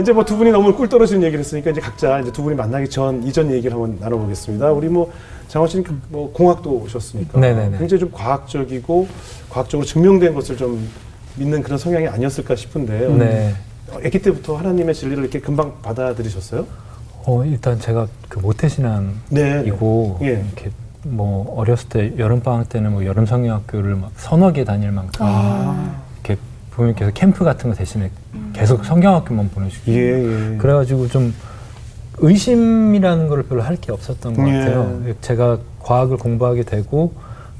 이제 뭐 두 분이 너무 꿀 떨어지는 얘기를 했으니까 이제 각자 이제 두 분이 만나기 전 이전 얘기를 한번 나눠보겠습니다. 우리 뭐 장원 씨는 그뭐 공학도 오셨으니까 네네네. 굉장히 좀 과학적이고 과학적으로 증명된 것을 좀 믿는 그런 성향이 아니었을까 싶은데 네. 어, 아기 때부터 하나님의 진리를 이렇게 금방 받아들이셨어요? 어, 일단 제가 그 모태신앙이고 네. 예. 이렇게 뭐 어렸을 때 여름 방학 때는 뭐 여름 성경학교를 막 서너 개 다닐 만큼 아. 이렇게 부모님께서 캠프 같은 거 대신에 계속 성경학교만 보내주고 예, 예. 그래가지고 좀 의심이라는 걸 별로 할 게 없었던 것 예. 같아요. 제가 과학을 공부하게 되고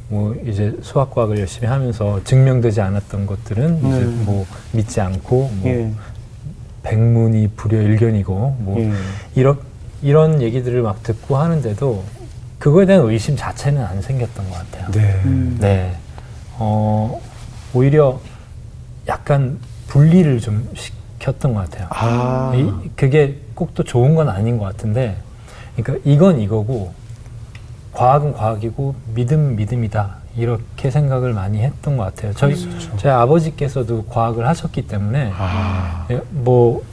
뭐 이제 수학 과학을 열심히 하면서 증명되지 않았던 것들은 이제 네. 뭐 믿지 않고 뭐 예. 백문이 불여일견이고 뭐 예. 이런 이런 얘기들을 막 듣고 하는데도 그거에 대한 의심 자체는 안 생겼던 것 같아요. 네. 네. 어, 오히려 약간 분리를 좀 시켰던 것 같아요. 아. 이, 그게 꼭 또 좋은 건 아닌 것 같은데, 그러니까 이건 이거고, 과학은 과학이고, 믿음 믿음이다. 이렇게 생각을 많이 했던 것 같아요. 저희, 저희 아버지께서도 과학을 하셨기 때문에, 아. 예, 뭐,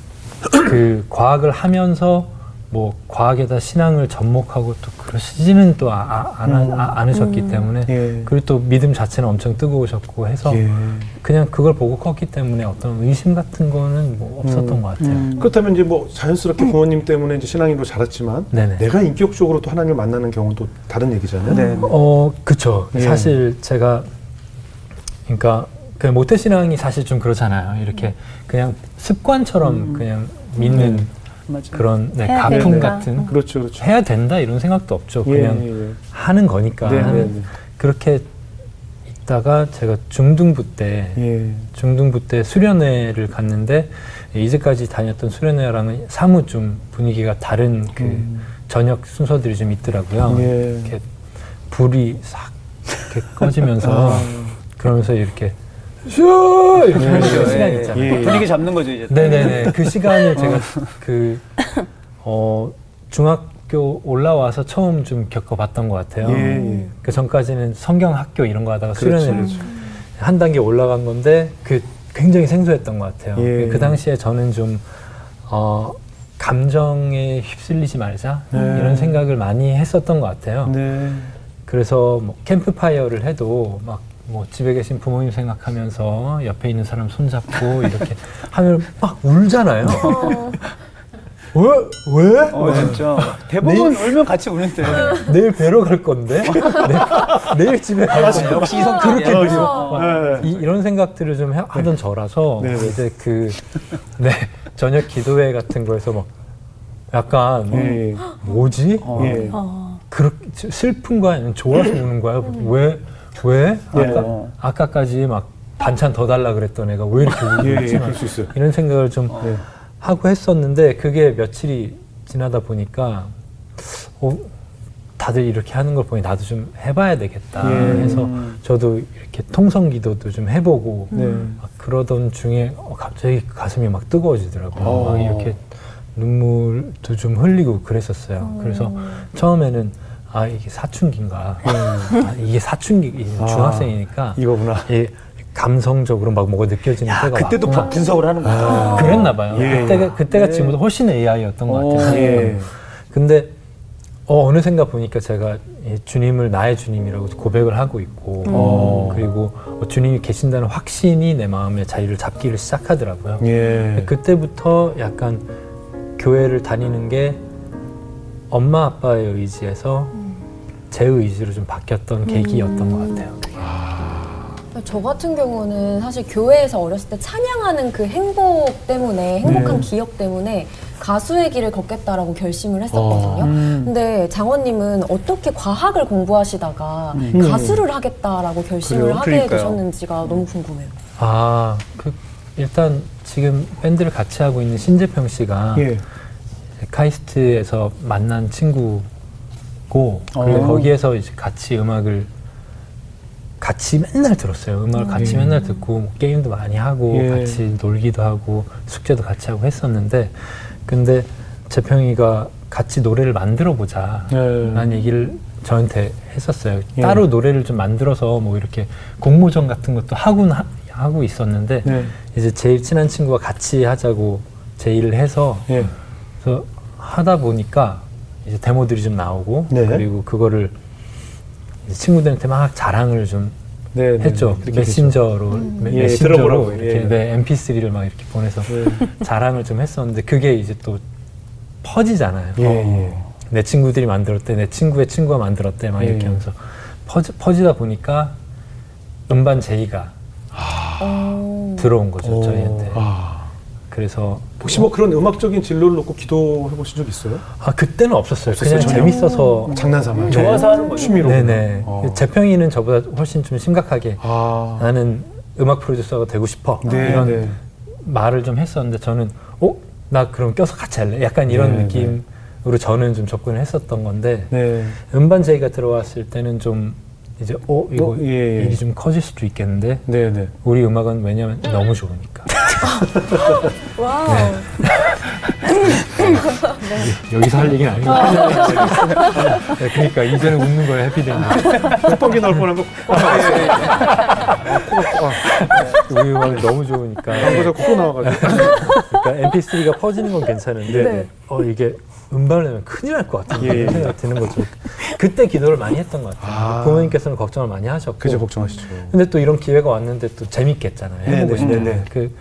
그 과학을 하면서 뭐 과학에다 신앙을 접목하고 또 그러시지는 또 아, 아, 안, 음. 아, 않으셨기 때문에 예. 그리고 또 믿음 자체는 엄청 뜨거우셨고 해서 예. 그냥 그걸 보고 컸기 때문에 어떤 의심 같은 거는 뭐 없었던 음. 것 같아요. 그렇다면 이제 뭐 자연스럽게 부모님 때문에 이제 신앙인으로 자랐지만 네네. 내가 인격적으로 또 하나님을 만나는 경우는 또 다른 얘기잖아요. 네. 어, 그쵸. 예. 사실 제가, 그러니까 그 모태 신앙이 사실 좀 그렇잖아요. 이렇게 그냥 습관처럼 그냥 믿는 맞아요. 그런 네, 된다. 같은 그렇죠, 그렇죠. 해야 된다 이런 생각도 없죠. 예, 그냥 예, 예. 하는 거니까. 네, 네, 네. 그렇게 있다가 제가 중등부 때 예. 중등부 때 수련회를 갔는데 이제까지 다녔던 수련회랑은 사뭇 좀 분위기가 다른 그 음. 저녁 순서들이 좀 있더라고요. 예. 이렇게 불이 싹 이렇게 꺼지면서 아. 그러면서 이렇게 슈 이렇게 하는 그렇죠. 시간 예. 있잖아요. 예. 분위기 잡는 거죠 이제. 네네네. 그 시간을 제가 그, 어, 중학교 올라와서 처음 좀 겪어봤던 것 같아요. 예, 예. 그 전까지는 성경 학교 이런 거 하다가 그렇죠, 수련회를 그렇죠. 한 단계 올라간 건데 그 굉장히 생소했던 것 같아요. 예. 그 당시에 저는 좀, 어, 감정에 휩쓸리지 말자 네. 이런 생각을 많이 했었던 것 같아요. 네. 그래서 뭐 캠프파이어를 해도 막 뭐 집에 계신 부모님 생각하면서 옆에 있는 사람 손잡고 이렇게 하면 막 울잖아요. 왜? 왜? 어 진짜 대부분 울면 같이 우는데. 내일 뵈러 갈 건데? 내, 내일 집에 갈 건데? 역시 이성 그렇게 들려. 네. 이, 이런 생각들을 좀 하- 하던 저라서 네, 네. 이제 그 네, 저녁 기도회 같은 거에서 막 약간 예. 뭐지? 예. 어. 그렇게 슬픈 거야 아니면 좋아서 우는 거야? 왜? 왜? 예. 아까, 아까까지 막 반찬 더 달라 그랬던 애가 왜 이렇게 울고 예, 예, 있지? 그럴 수 있어요. 이런 생각을 좀 네. 하고 했었는데 그게 며칠이 지나다 보니까 어, 다들 이렇게 하는 걸 보니 나도 좀 해봐야 되겠다 예. 해서 저도 이렇게 통성 기도도 좀 해보고 네. 막 그러던 중에 어, 갑자기 가슴이 막 뜨거워지더라고요. 어. 막 이렇게 눈물도 좀 흘리고 그랬었어요. 그래서 처음에는 아 이게 사춘기인가? 아, 이게 사춘기 아. 중학생이니까 이거구나. 이 감성적으로 막 뭐가 느껴지는 야 때가 그때도 왔구나. 분석을 하는 거야. 아. 그랬나 봐요. 예. 그때가 그때가 네. 지금보다 훨씬 AI였던 것 같아요. 오. 예. 근데 어, 어느샌가 보니까 제가 이 주님을 나의 주님이라고 고백을 하고 있고 어. 그리고 어, 주님이 계신다는 확신이 내 마음에 자리를 잡기를 시작하더라고요. 예. 그때부터 약간 교회를 다니는 게 엄마 아빠의 의지에서 제 의지로 좀 바뀌었던 계기였던 것 같아요. 저 같은 경우는 사실 교회에서 어렸을 때 찬양하는 그 행복 때문에 행복한 네. 기억 때문에 가수의 길을 걷겠다라고 결심을 했었거든요. 음. 근데 장원님은 어떻게 과학을 공부하시다가 음. 가수를 하겠다라고 결심을 그래요? 하게 그러니까요. 되셨는지가 너무 궁금해요. 아, 그 일단 지금 밴드를 같이 하고 있는 신재평 씨가 예. 카이스트에서 만난 친구 고 그리고 어. 거기에서 이제 같이 음악을 같이 맨날 들었어요. 음악을 같이 예. 맨날 듣고 뭐 게임도 많이 하고 예. 같이 놀기도 하고 숙제도 같이 하고 했었는데 근데 재평이가 같이 노래를 만들어 보자 예. 라는 얘기를 저한테 했었어요. 예. 따로 노래를 좀 만들어서 뭐 이렇게 공모전 같은 것도 하고 하고 있었는데 네. 이제 제일 친한 친구가 같이 하자고 제의를 해서 예. 그래서 하다 보니까 이제 데모들이 좀 나오고 네. 그리고 그거를 친구들한테 막 자랑을 좀 네, 네, 했죠. 네, 메신저로 메- 예, 메신저로 이렇게 예. 네, MP3를 막 이렇게 보내서 자랑을 좀 했었는데 그게 이제 또 퍼지잖아요. 예, 예. 내 친구들이 만들었대, 내 친구의 친구가 만들었대, 막 예, 이렇게 예. 하면서 퍼지, 퍼지 다 보니까 음반 제의가 어. 들어온 거죠 오, 저희한테. 아. 그래서 혹시 뭐 그런 음악적인 진로를 놓고 기도해 보신 적 있어요? 아 그때는 없었어요. 없었어요, 그냥 전혀? 재밌어서. 장난삼아. 좋아서 하는 거죠. 취미로. 네네. 어. 재평이는 저보다 훨씬 좀 심각하게 아. 나는 음악 프로듀서가 되고 싶어 네, 이런 네. 말을 좀 했었는데 저는 어? 나 그럼 껴서 같이 할래? 약간 이런 네, 느낌으로 저는 좀 접근을 했었던 건데 네. 음반 제의가 들어왔을 때는 좀 이제 어 이거 어, 예, 예. 일이 좀 커질 수도 있겠는데 네, 네. 우리 음악은 왜냐면 너무 좋으니까 와우. 여기서 할 얘기는 아니고 네, 그러니까 이제는 웃는 거예요 happy day 콧방귀 나올 뻔한 거. 아, 예, 예. 아, 아, 우리 음악이 너무 좋으니까 방구에서 코 나와가지고. 그러니까 MP3가 퍼지는 건 괜찮은데 네. 어 이게 음반을 내면 큰일 날 것 같은 예, 예. 생각이 드는 거죠. 그때 기도를 많이 했던 것 같아요. 아. 부모님께서는 걱정을 많이 하셨고. 그죠, 걱정하시죠. 근데 또 이런 기회가 왔는데 또 재밌겠잖아요. 네, 해보고 네, 싶은 네, 네. 그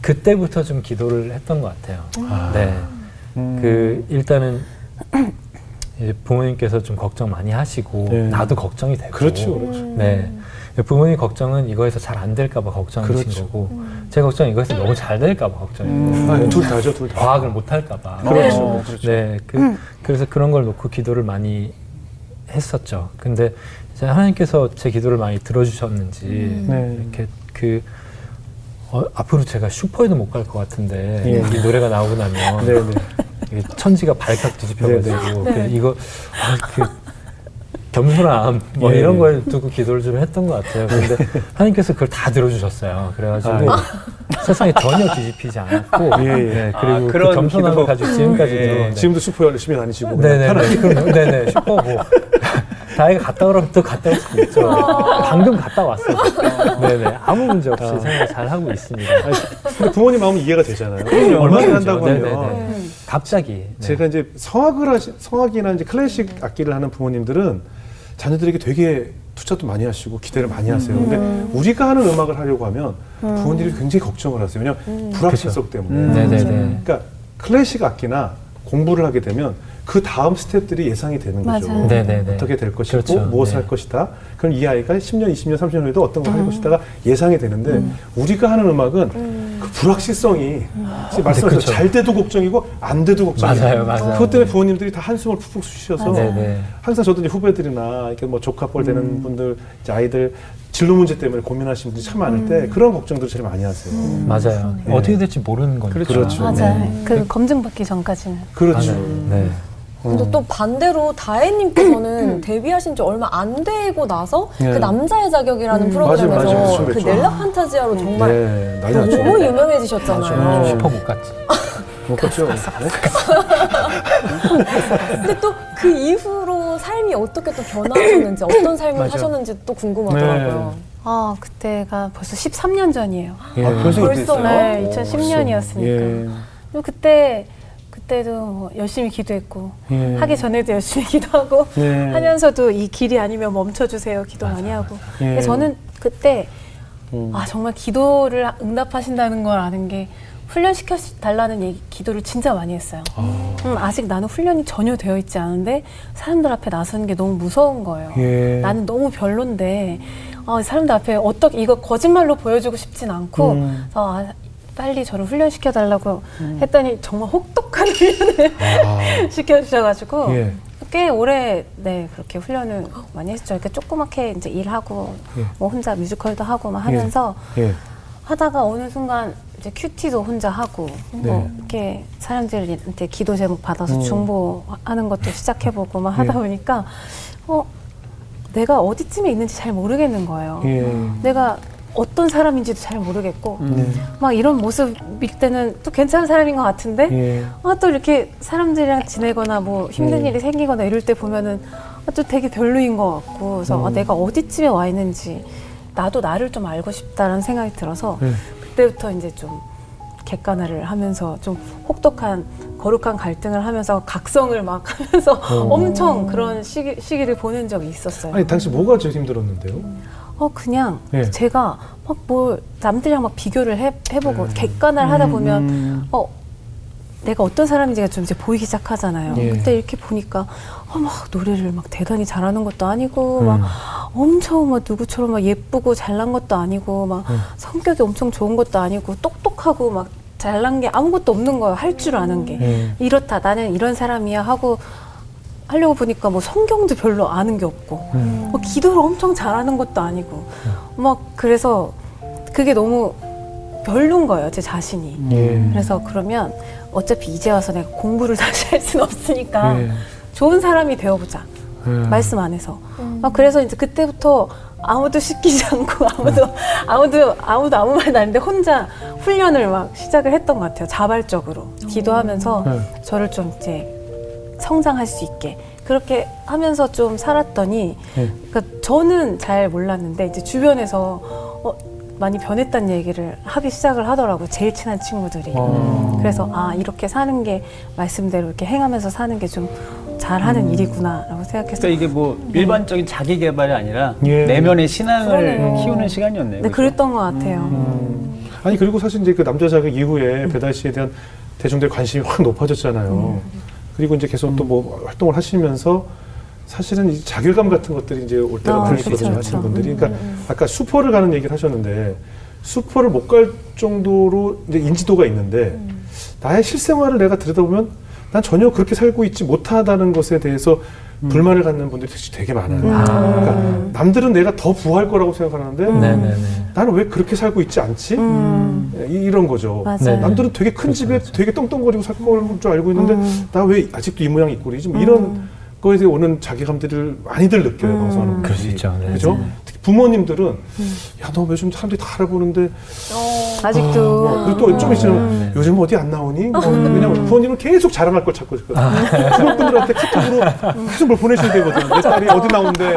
그때부터 좀 기도를 했던 것 같아요. 아. 네. 음. 그 일단은 부모님께서 좀 걱정 많이 하시고 네. 나도 걱정이 되고. 그렇죠, 그렇죠. 네. 부모님 걱정은 이거에서 잘 안 될까봐 걱정이신 그렇죠. 거고 제 걱정은 이거에서 너무 잘 될까봐 걱정이고 아, 둘 다죠, 둘 다. 과학을 못 할까봐. 그렇죠, 그렇죠. 네, 그, 그래서 그런 걸 놓고 기도를 많이 했었죠. 근데 하나님께서 제 기도를 많이 들어주셨는지 네. 이렇게 그 어, 앞으로 제가 슈퍼에도 못 갈 것 같은데 예. 이 노래가 나오고 나면 네, 네. 이게 천지가 발칵 뒤집혀가지고 네, 그 이거 아, 그 겸손함 뭐 예. 이런 걸 두고 기도를 좀 했던 것 같아요. 근데 하나님께서 그걸 다 들어주셨어요. 그래가지고 아, 세상이 전혀 뒤집히지 않았고 예, 예. 네, 아, 그리고 그 그런 겸손함을 기도. 가지고 지금까지도 예. 네. 지금도 슈퍼 열심히 다니시고. 네네. 편하게. 네네. 슈퍼고. 다이가 갔다 오라면 또 갔다 올 수도 있죠. 방금 갔다 왔어요. 네네. 아무 문제 없이 아. 생활 잘 하고 있습니다. 아니, 근데 부모님 마음은 이해가 되잖아요. 얼마나. 한다고 하면. 네네네. 갑자기. 네. 제가 이제 성악을 하시, 성악이나 이제 클래식 악기를 하는 부모님들은 자녀들에게 되게 투자도 많이 하시고 기대를 많이 하세요. 근데 우리가 하는 음악을 하려고 하면 부모님들이 굉장히 걱정을 하세요. 왜냐하면 불확실성 때문에. 음. 네네네. 그러니까 클래식 악기나 공부를 하게 되면 그 다음 스텝들이 예상이 되는 거죠. 맞아요. 네네네. 어떻게 될 것이고 그렇죠. 무엇을 네. 할 것이다. 그럼 이 아이가 10년, 20년, 30년 후에도 어떤 걸할 것이다가 예상이 되는데 우리가 하는 음악은 그 불확실성이 지금 말씀하신 그렇죠. 잘 돼도 걱정이고 안 돼도 걱정이에요. 맞아요, 맞아요. 그것 때문에 부모님들이 다 한숨을 푹푹 쉬셔서. 항상 저도 이제 후배들이나 이렇게 뭐 조카뻘 되는 분들 이제 아이들 진로 문제 때문에 고민하시는 분들이 참 많을 때 그런 걱정들을 제일 많이 하세요. 맞아요. 네. 어떻게 될지 모르는 거니까. 그렇죠. 맞아요. 네. 그 검증 받기 전까지는. 그렇죠. 맞아요. 네. 근데 또 반대로 다혜님께서는 데뷔하신 지 얼마 안 되고 나서 네. 그 남자의 자격이라는 프로그램에서 맞아요, 맞아요. 그렇죠, 그 그렇죠. 넬라 판타지아로 정말 네. 너무 유명해지셨잖아요. 맞아요. 슈퍼 못 갔지. 못 갔죠. 근데 또 그 이후로 삶이 어떻게 또 변화하셨는지 어떤 삶을. 사셨는지 또 궁금하더라고요. 아 그때가 벌써 13년 전이에요. 예. 아, 벌써? 됐어요? 네, 2010년이었으니까. 예. 그리고 그때 그 때도 뭐 열심히 기도했고 예. 하기 전에도 열심히 기도하고 예. 하면서도 이 길이 아니면 멈춰주세요 기도 많이 하고. 예. 저는 그때 음. 아 정말 기도를 응답하신다는 걸 아는 게 훈련시켜 달라는 얘기, 기도를 진짜 많이 했어요. 음, 아직 나는 훈련이 전혀 되어 있지 않은데 사람들 앞에 나서는 게 너무 무서운 거예요. 예. 나는 너무 별론데 어, 사람들 앞에 어떻게 이거 거짓말로 보여주고 싶진 않고 음. 그래서 아, 빨리 저를 훈련시켜 달라고 했더니 정말 혹독한 훈련을 아. 시켜주셔가지고 예. 꽤 오래 네 그렇게 훈련을 많이 했죠. 이렇게 조그맣게 이제 일하고 예. 뭐 혼자 뮤지컬도 하고 막 하면서 예. 하다가 어느 순간 이제 큐티도 혼자 하고 뭐 네. 이렇게 사람들한테 기도 제목 받아서 음. 중보하는 것도 시작해보고 막 하다 예. 보니까 어 내가 어디쯤에 있는지 잘 모르겠는 거예요. 예. 내가 어떤 사람인지도 잘 모르겠고 네. 막 이런 모습일 때는 또 괜찮은 사람인 것 같은데 예. 아, 또 이렇게 사람들이랑 지내거나 뭐 힘든 음. 일이 생기거나 이럴 때 보면은 아, 또 되게 별로인 것 같고 그래서 아, 음. 내가 어디쯤에 와 있는지 나도 나를 좀 알고 싶다라는 생각이 들어서 예. 그때부터 이제 좀 객관화를 하면서 좀 혹독한 거룩한 갈등을 하면서 각성을 막 하면서 엄청 그런 시기, 시기를 보낸 적이 있었어요. 아니 당시 뭐가 제일 힘들었는데요? 어 그냥 예. 제가 막 뭘 남들이랑 막 비교를 해, 해보고 음. 객관화를 하다 보면 음. 어 내가 어떤 사람인지가 좀 이제 보이기 시작하잖아요. 예. 그때 이렇게 보니까 어, 막 노래를 막 대단히 잘하는 것도 아니고 음. 막 엄청 막 누구처럼 막 예쁘고 잘난 것도 아니고 막 음. 성격이 엄청 좋은 것도 아니고 똑똑하고 막 잘난 게 아무것도 없는 거예요. 할 줄 아는 게 음. 이렇다 나는 이런 사람이야 하고 하려고 보니까 뭐 성경도 별로 아는 게 없고 음. 뭐 기도를 엄청 잘하는 것도 아니고 막 그래서 그게 너무 별론 거예요 제 자신이 예. 그래서 그러면 어차피 이제 와서 내가 공부를 다시 할 수는 없으니까 예. 좋은 사람이 되어보자 예. 말씀 안에서 아, 그래서 이제 그때부터 아무도 시키지 않고 아무도 아무도 아무도 아무 말도 안 했는데 혼자 훈련을 막 시작을 했던 것 같아요 자발적으로 기도하면서 네. 저를 좀 이제 성장할 수 있게 그렇게 하면서 좀 살았더니 네. 그러니까 저는 잘 몰랐는데 이제 주변에서 어, 많이 변했다는 얘기를 하기 시작을 하더라고요 제일 친한 친구들이 어. 그래서 아 이렇게 사는 게 말씀대로 이렇게 행하면서 사는 게 좀 잘하는 음. 일이구나라고 생각해서 그러니까 이게 뭐 일반적인 자기 개발이 아니라 예. 내면의 신앙을 그러네요. 키우는 시간이었네요. 네, 그죠? 그랬던 것 같아요. 음. 아니 그리고 사실 이제 그 남자 자극 이후에 배달 씨에 대한 대중들의 관심이 확 높아졌잖아요. 그리고 이제 계속 또 뭐 활동을 하시면서 사실은 이 자결감 같은 것들이 이제 올 때가 아, 많이 있거든요. 하시는 분들이. 그러니까 아까 수포를 가는 얘기를 하셨는데 수포를 못 갈 정도로 이제 인지도가 있는데 나의 실생활을 내가 들여다보면 난 전혀 그렇게 살고 있지 못하다는 것에 대해서 불만을 갖는 분들이 사실 되게 많아요. 그러니까 남들은 내가 더 부할 거라고 생각하는데 네네네. 나는 왜 그렇게 살고 있지 않지? 음, 이- 이런 거죠. 맞아요. 네. 남들은 되게 큰 집에 되게 똥똥거리고 살걸줄 알고 있는데 음. 나왜 아직도 이 모양 이 꼴이지? 뭐 이런 거에 대해 오는 자괴감들을 많이들 느껴요 음. 방송하는 분들이. 그럴 수 있죠. 네. 그죠? 네. 부모님들은 야 너 요즘 사람들이 다 알아보는데 아직도 뭐, 그리고 또 좀 있으면 음. 요즘 어디 안 나오니? 뭐 왜냐면 부모님은 계속 자랑할 걸 찾고 있거든요. 주변 분들한테 카톡으로 계속 뭘 보내셔야 되거든요. 내 딸이 어디 나오는데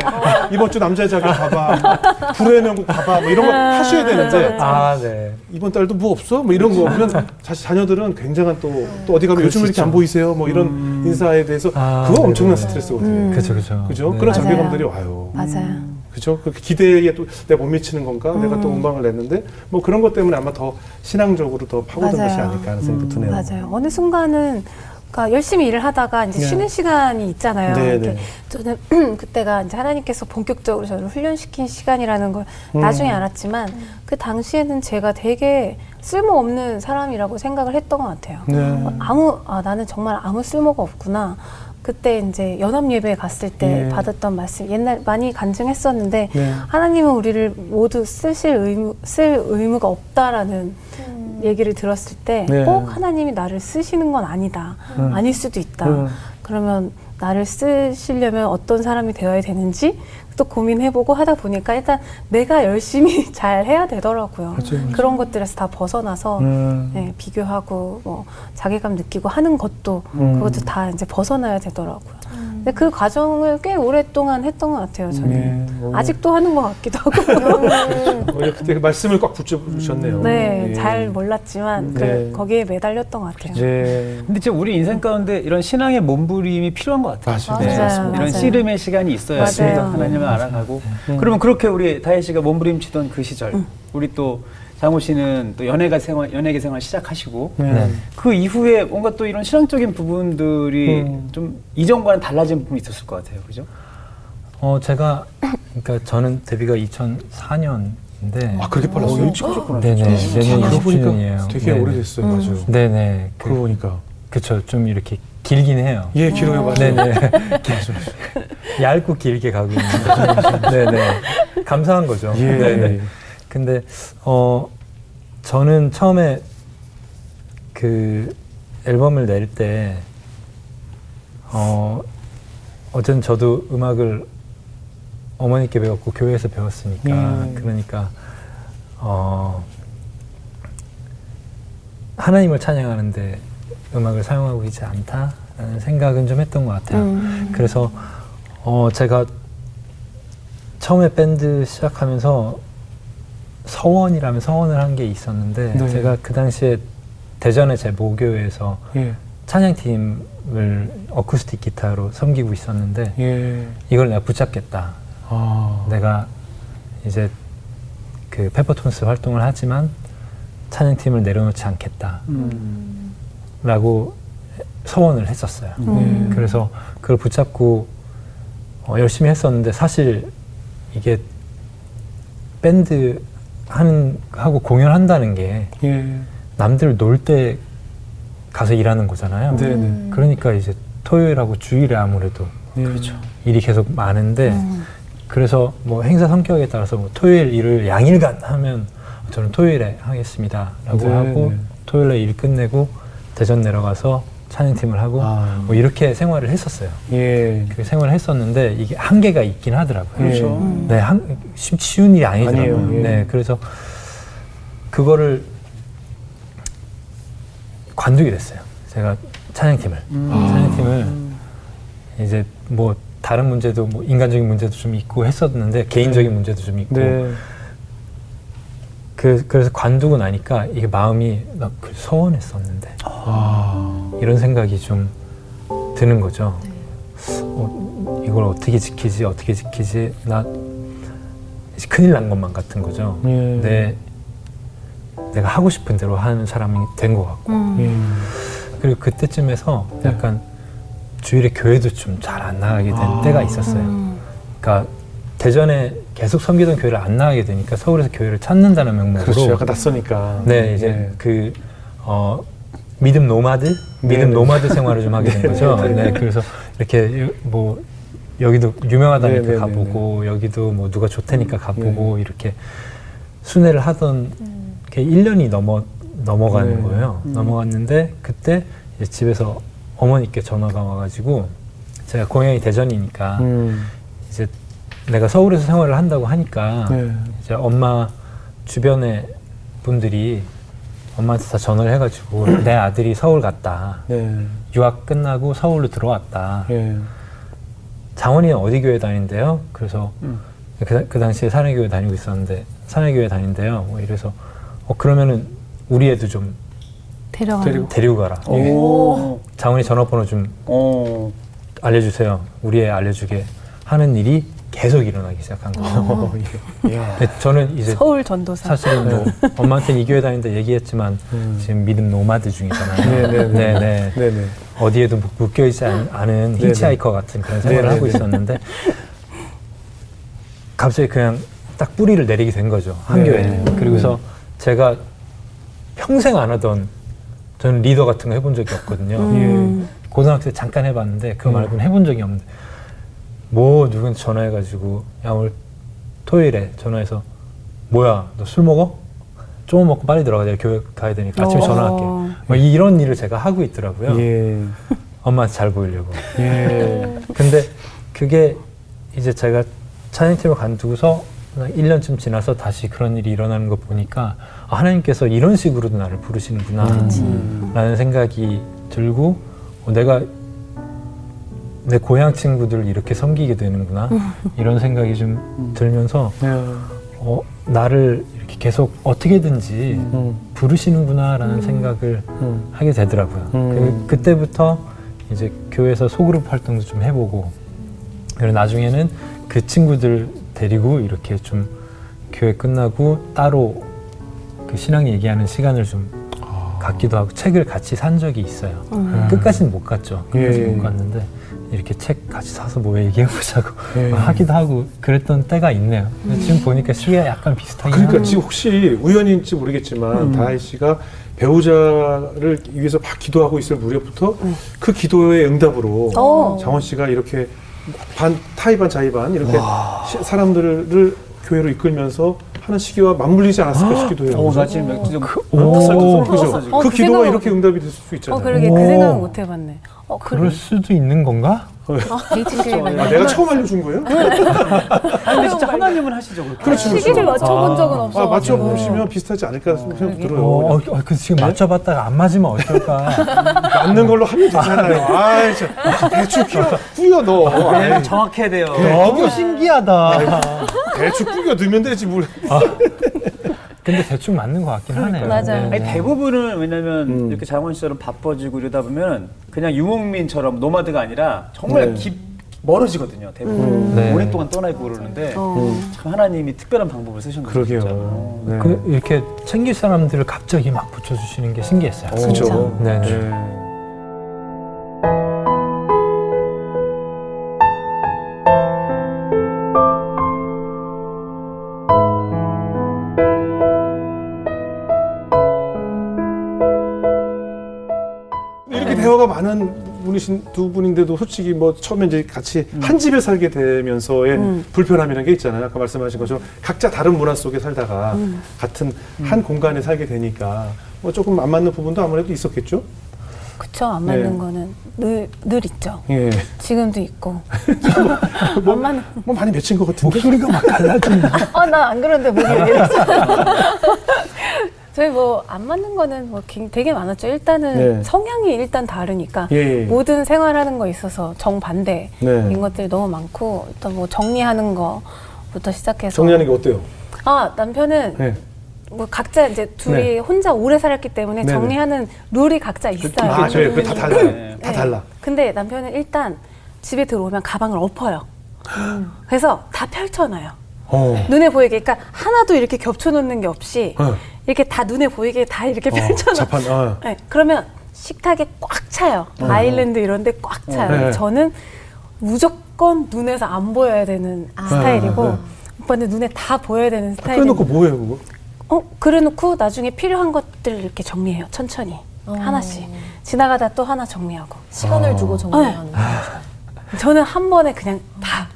이번 주 남자의 자격 봐봐. 불후의 명곡 봐봐. 뭐 이런 거 하셔야 되는데 아, 네. 이번 달도 뭐 없어? 뭐 이런 거 보면 사실 자녀들은 굉장한 또, 또 어디 가면 요즘 왜 이렇게 안 보이세요? 뭐 이런 인사에 대해서 아, 그거 엄청난 네네. 스트레스거든요. 그죠, 그죠. 그죠? 네. 그런 맞아요. 자괴감들이 와요. 맞아요. 그죠? 그 기대에 또 내가 못 미치는 건가? 내가 또 음방을 냈는데 뭐 그런 것 때문에 아마 더 신앙적으로 더 파고든 맞아요. 것이 아닐까 하는 생각도 드네요. 맞아요. 어느 순간은 그러니까 열심히 일을 하다가 이제 네. 쉬는 시간이 있잖아요. 네, 네. 저는 그때가 이제 하나님께서 본격적으로 저를 훈련시킨 시간이라는 걸 음. 나중에 알았지만 그 당시에는 제가 되게 쓸모없는 사람이라고 생각을 했던 것 같아요. 네. 아무 아 나는 정말 아무 쓸모가 없구나. 그때 이제 연합 예배 갔을 때 예. 받았던 말씀 옛날 많이 간증했었는데 네. 하나님은 우리를 모두 쓰실 의무 쓸 의무가 없다라는 얘기를 들었을 때 네. 꼭 하나님이 나를 쓰시는 건 아니다. 음. 아닐 수도 있다. 음. 그러면 나를 쓰시려면 어떤 사람이 되어야 되는지 또 고민해보고 하다 보니까 일단 내가 열심히 잘 해야 되더라고요. 맞아요, 맞아요. 그런 것들에서 다 벗어나서 음. 네, 비교하고 뭐 자괴감 느끼고 하는 것도 음. 그것도 다 이제 벗어나야 되더라고요. 근데 그 과정을 꽤 오랫동안 했던 것 같아요. 저는 네. 오. 아직도 하는 것 같기도 하고. 오히려 그때 그 말씀을 꽉 붙여주셨네요. 네, 예. 잘 몰랐지만 그 네. 거기에 매달렸던 것 같아요. 예. 근데 진짜 우리 인생 가운데 이런 신앙의 몸부림이 필요한 것 같아요. 맞아요. 맞아요, 이런 맞아요. 씨름의 시간이 있어야 맞아요. 하나님을 알아가고. 음. 그러면 그렇게 우리 다혜 씨가 몸부림치던 그 시절, 우리 또 장호 씨는 또 연예가 생활, 연예계 생활 시작하시고 네. 그 이후에 뭔가 또 이런 신앙적인 부분들이 음. 좀 이전과는 달라진 부분이 있었을 것 같아요. 그죠? 어, 제가, 그러니까 저는 데뷔가 2004년인데. 아 그렇게 빨랐어요? 일찍 하셨구나. 네네. 내년 그러고 보니까 20주년이에요. 되게 오래됐어요. 맞아요. 네네. 그러고 그, 보니까 그쵸. 좀 이렇게 길긴 해요. 예 길어요. 맞아요. 네네. 얇고 길게 가고 있는 거죠. 네네. 감사한 거죠. 예. 네네. 근데, 어, 저는 처음에 그 앨범을 낼 때, 어, 어쨌든 저도 음악을 어머니께 배웠고 교회에서 배웠으니까, 음. 그러니까, 어, 하나님을 찬양하는데 음악을 사용하고 있지 않다라는 생각은 좀 했던 것 같아요. 음. 그래서 어 제가 처음에 밴드 시작하면서 서원이라면 서원을 한 게 있었는데 네. 제가 그 당시에 대전의 제 모교에서 예. 찬양팀을 어쿠스틱 기타로 섬기고 있었는데 예. 이걸 내가 붙잡겠다. 아. 내가 이제 그 페퍼톤스 활동을 하지만 찬양팀을 내려놓지 않겠다 라고 음. 서원을 했었어요. 음. 그래서 그걸 붙잡고 어, 열심히 했었는데 사실 이게 밴드 하는 하고 공연한다는 게 예. 남들 놀 때 가서 일하는 거잖아요. 네네. 그러니까 이제 토요일하고 주일에 아무래도 예. 그렇죠. 일이 계속 많은데 그래서 뭐 행사 성격에 따라서 뭐 토요일 일을 양일간 하면 저는 토요일에 하겠습니다라고 네, 하고 네. 토요일에 일 끝내고 대전 내려가서 찬양팀을 하고 아. 뭐 이렇게 생활을 했었어요. 예. 그렇게 생활을 했었는데 이게 한계가 있긴 하더라고요. 그렇죠. 음. 네, 한, 쉽- 쉬운 일이 아니더라고요. 아니에요, 예. 네, 그래서 그거를 관두게 됐어요. 제가 찬양팀을. 음. 찬양팀을 이제 뭐 다른 문제도 뭐 인간적인 문제도 좀 있고 했었는데 개인적인 문제도 좀 있고 네. 그, 그래서 관두고 나니까 이게 마음이 막그 서운했었는데 아. 이런 생각이 좀 드는 거죠. 어, 이걸 어떻게 지키지 어떻게 지키지 나 이제 큰일 난 것만 같은 거죠. 예. 내 내가 하고 싶은 대로 하는 사람이 된 것 같고 음. 예. 그리고 그때쯤에서 네. 약간 주일에 교회도 좀 잘 안 나가게 된 아. 때가 있었어요. 음. 그러니까 대전에 계속 섬기던 교회를 안 나가게 되니까 서울에서 교회를 찾는다는 명목으로 그렇죠. 약간 낯서니까. 네 이제 예. 그 믿음 믿음 nomad 믿음 네. nomad 생활을 좀 하게 된 네, 거죠. 네, 네, 그래서 이렇게 요- 뭐 여기도 유명하다니까 네, 네, 가보고 여기도 뭐 누가 좋다니까 가보고 이렇게 순회를 하던 게 1년이 넘어 넘어가는 네. 거예요. 음. 넘어갔는데 그때 이제 집에서 어머니께 전화가 와가지고 제가 고향이 대전이니까 음. 이제 내가 서울에서 생활을 한다고 하니까 네. 이제 엄마 주변에 분들이 엄마한테 다 전화를 해가지고 내 아들이 서울 갔다. 네. 유학 끝나고 서울로 들어왔다. 예. 장원이는 어디 교회 다닌대요? 그래서 음. 그, 그 당시에 사내교회 다니고 있었는데 사내교회 다닌대요. 뭐 이래서 어 그러면은 우리 애도 좀 데려가. 데리고. 데리고 가라. 오. 장원이 전화번호 좀 오. 알려주세요. 우리 애 알려주게 하는 일이 계속 일어나기 시작한 거예요. 어. 근데 저는 이제 서울 전도사. 사실은 뭐 엄마한테는 이 교회 다닌다 얘기했지만 음. 지금 믿음 nomad 중이잖아요. 네, 네, 네. 네, 네. 네네. 어디에도 묶- 묶여있지 않, 않은 네네. hitchhiker 같은 그런 생활을 네네네. 하고 있었는데 갑자기 그냥 딱 뿌리를 내리게 된 거죠. 한 네. 교회에. 그리고서 제가 평생 안 하던 저는 리더 같은 거 해본 적이 없거든요. 음. 고등학교 때 잠깐 해봤는데 그거 음. 말고는 해본 적이 없는데 뭐 누구한테 전화해가지고 야 오늘 토요일에 전화해서 뭐야 너 술 먹어? 조금 먹고 빨리 들어가 내가 교회 가야 되니까 아침에 어. 전화할게 뭐 이런 일을 제가 하고 있더라고요 예. 엄마한테 잘 보이려고 예. 근데 그게 이제 제가 찬양팀을 간두고서 1년쯤 지나서 다시 그런 일이 일어나는 거 보니까 아, 하나님께서 이런 식으로도 나를 부르시는구나 음. 라는 생각이 들고 어, 내가 내 고향 친구들을 이렇게 섬기게 되는구나 이런 생각이 좀 들면서 예. 어, 나를 이렇게 계속 어떻게든지 음. 부르시는구나라는 생각을 음. 하게 되더라고요. 음. 그, 그때부터 이제 교회에서 소그룹 활동도 좀 해보고 그리고 나중에는 그 친구들 데리고 이렇게 좀 교회 끝나고 따로 그 신앙 얘기하는 시간을 좀 아. 갖기도 하고 책을 같이 산 적이 있어요. 음. 끝까지는 못 갔죠. 끝까지 예, 예. 못 갔는데 이렇게 책 같이 사서 뭐 얘기해보자고 예. 하기도 하고 그랬던 때가 있네요. 근데 지금 보니까 시기가 약간 비슷하긴 그러니까 하네요. 지금 혹시 우연인지 모르겠지만 음. 다혜 씨가 배우자를 위해서 막 기도하고 있을 무렵부터 그 기도의 응답으로 어. 장원 씨가 이렇게 반 타이반 자이반 이렇게 시- 사람들을 교회로 이끌면서 하는 시기와 맞물리지 않았을까 싶기도 해요. 오, 나 그죠? 지금 진짜 오, 지금. 어, 그그 기도가 생각은- 이렇게 응답이 될 수 있잖아요. 어, 그러게 오. 그 생각은 못 해봤네. 어, 그럴 수도 있는 건가? 데이트 교회 아, 아, 만 내가 처음 알려준 거예요? 아니, 근데 진짜 하나님은 하시죠. 그렇게. 그렇죠, 그렇죠. 시기를 맞춰본 아. 적은 아, 없어. 맞춰보시면 비슷하지 않을까 생각이 들어요. 어, 어, 어, 그 지금 맞춰봤다가 안 맞으면 어떨까? 맞는 걸로 하면 되잖아요. 아이, 저, 대충 끼워, 꾸겨 넣어. 네, 정확해야 돼요. 너무 신기하다. 대충 꾸겨 넣으면 되지, 뭘. 근데 대충 맞는 것 같긴 하네요. 맞아요. 아니, 대부분은 왜냐면 음. 이렇게 장원 씨처럼 바빠지고 이러다 보면 그냥 유목민처럼 노마드가 아니라 정말 네. 깊 멀어지거든요. 대부분 음. 네. 오랫동안 떠나 있고 그러는데 어. 참 하나님이 특별한 방법을 쓰셨네요. 그러게요. 네. 그 이렇게 챙길 사람들을 갑자기 막 붙여주시는 게 신기했어요. 어. 그렇죠. 네. 네. 분이신 두 분인데도 솔직히 뭐 처음에 이제 같이 한 집에 살게 되면서의 불편함이라는 게 있잖아요. 아까 말씀하신 것처럼 각자 다른 문화 속에 살다가 같은 한 공간에 살게 되니까 뭐 조금 안 맞는 부분도 아무래도 있었겠죠. 그쵸 안 맞는 네. 거는 늘, 늘 있죠. 예. 지금도 있고. 뭐, 안 맞는. 뭐 많이 맺힌 것 같은데. 목소리가 막 달라지는. 어, 나안 그런데 목이 이랬어. 저희 뭐 안 맞는 거는 뭐 굉- 되게 많았죠. 일단은 네. 성향이 일단 다르니까 예, 예. 모든 생활하는 거 있어서 정반대인 네. 것들이 너무 많고 일단 뭐 정리하는 거부터 시작해서 정리하는 게 어때요? 아 남편은 네. 뭐 각자 이제 둘이 네. 혼자 오래 살았기 때문에 네네. 정리하는 룰이 각자 있어요. 아. 네, 그다 달라요. 네. 다 네. 달라. 근데 남편은 일단 집에 들어오면 가방을 엎어요. 그래서 다 펼쳐놔요. 어. 눈에 보이게, 그러니까 하나도 이렇게 겹쳐놓는 게 없이 어. 이렇게 다 눈에 보이게 다 이렇게 어, 펼쳐놔. 자판, 어. 네, 그러면 식탁에 꽉 차요. 아일랜드 이런 데 꽉 차요. 네. 저는 무조건 눈에서 안 보여야 되는 스타일이고 네. 오빠는 눈에 다 보여야 되는 다 스타일이고 빼놓고 뭐해요, 그거? 어, 그래놓고 나중에 필요한 것들 이렇게 정리해요. 천천히. 하나씩. 지나가다 또 하나 정리하고. 시간을 두고 정리하는 거죠. 저는 한 번에 그냥 다.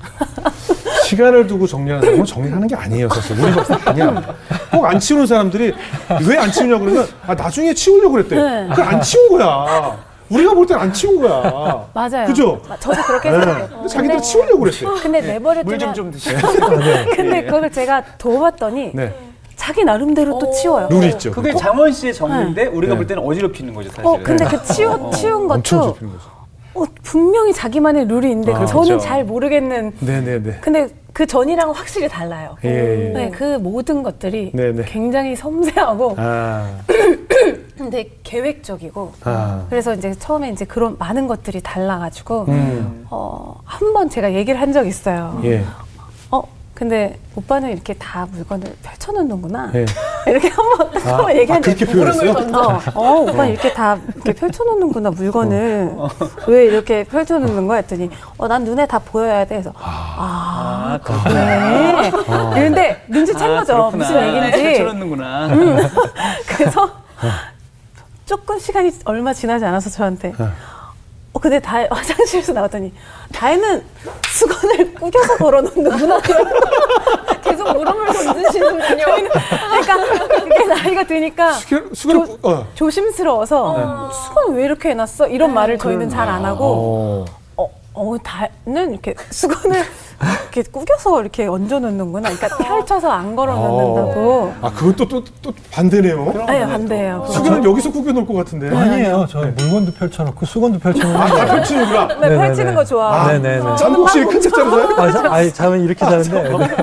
시간을 두고 정리하는 건 정리하는 게 아니에요, 사실. 우리 때 아니야. 꼭 안 치우는 사람들이 왜 안 치우냐고 그러면, 아, 나중에 치우려고 그랬대. 네. 그걸 안 치운 거야. 우리가 볼 땐 안 치운 거야. 맞아요. 그죠? 마- 저도 그렇게 네. 생각해요. 근데 자기들 치우려고 그랬대. 근데 내버려 물좀 두면 좀 드시고. 근데 그걸 제가 도와봤더니 네. 자기 나름대로 또 오. 치워요. 룰이 있죠. 그게. 장원 씨의 정리인데 우리가 네. 볼 때는 어지럽히는 거죠, 사실은. 어, 근데 그 치우, 치운 엄청 것도. 어, 분명히 자기만의 룰이 있는데 아, 저는 그렇죠. 잘 모르겠는 네네네. 근데 그 전이랑은 확실히 달라요. 예, 예. 네, 그 모든 것들이 네네. 굉장히 섬세하고 아, 근데 계획적이고 아. 그래서 이제 처음에 이제 그런 많은 것들이 달라가지고 음, 어, 한 번 제가 얘기를 한 적 있어요. 예. 어, 근데 오빠는 이렇게 다 물건을 펼쳐놓는구나. 예. 이렇게 한번 아, 한번 얘기한 아, 그렇게 적이 표현했어요? 어, 어, 오빠 이렇게 다 이렇게 펼쳐놓는구나 물건을 왜 이렇게 펼쳐놓는 거야? 했더니 어, 난 눈에 다 보여야 돼. 그래서 아, 아. 그래. 이런데 눈치챈 아, 거죠. 그렇구나. 무슨 얘기인지. 쳐놓는구나. 그래서 조금 시간이 얼마 지나지 않아서 저한테 어 근데 다 화장실에서 나왔더니 다혜는 수건을 구겨서 걸어놓는구나 계속 물음을 던지시는군요. 그러니까 그게 나이가 드니까 수건, 수건을, 꾸- 어. 조심스러워서 수건 왜 이렇게 해놨어? 이런 말을 저희는 잘 안 하고 어. 어, 어, 다는 이렇게 수건을 이렇게 구겨서 이렇게 얹어 놓는구나. 그러니까 펼쳐서 안 걸어 놓는다고. 아, 그건 또, 또, 또 반대네요. 네, 반대예요. 그거. 수건은 여기서 구겨놓을 것 같은데. 아니에요. 저 물건도 펼쳐놓고 수건도 펼쳐놓고. 아, 다 펼치는구나. 네, 네네네. 펼치는 거 좋아. 아, 네네네. 잠복실 큰 책자로 사요? 아, 자, 아니, 잠은 이렇게 자는데.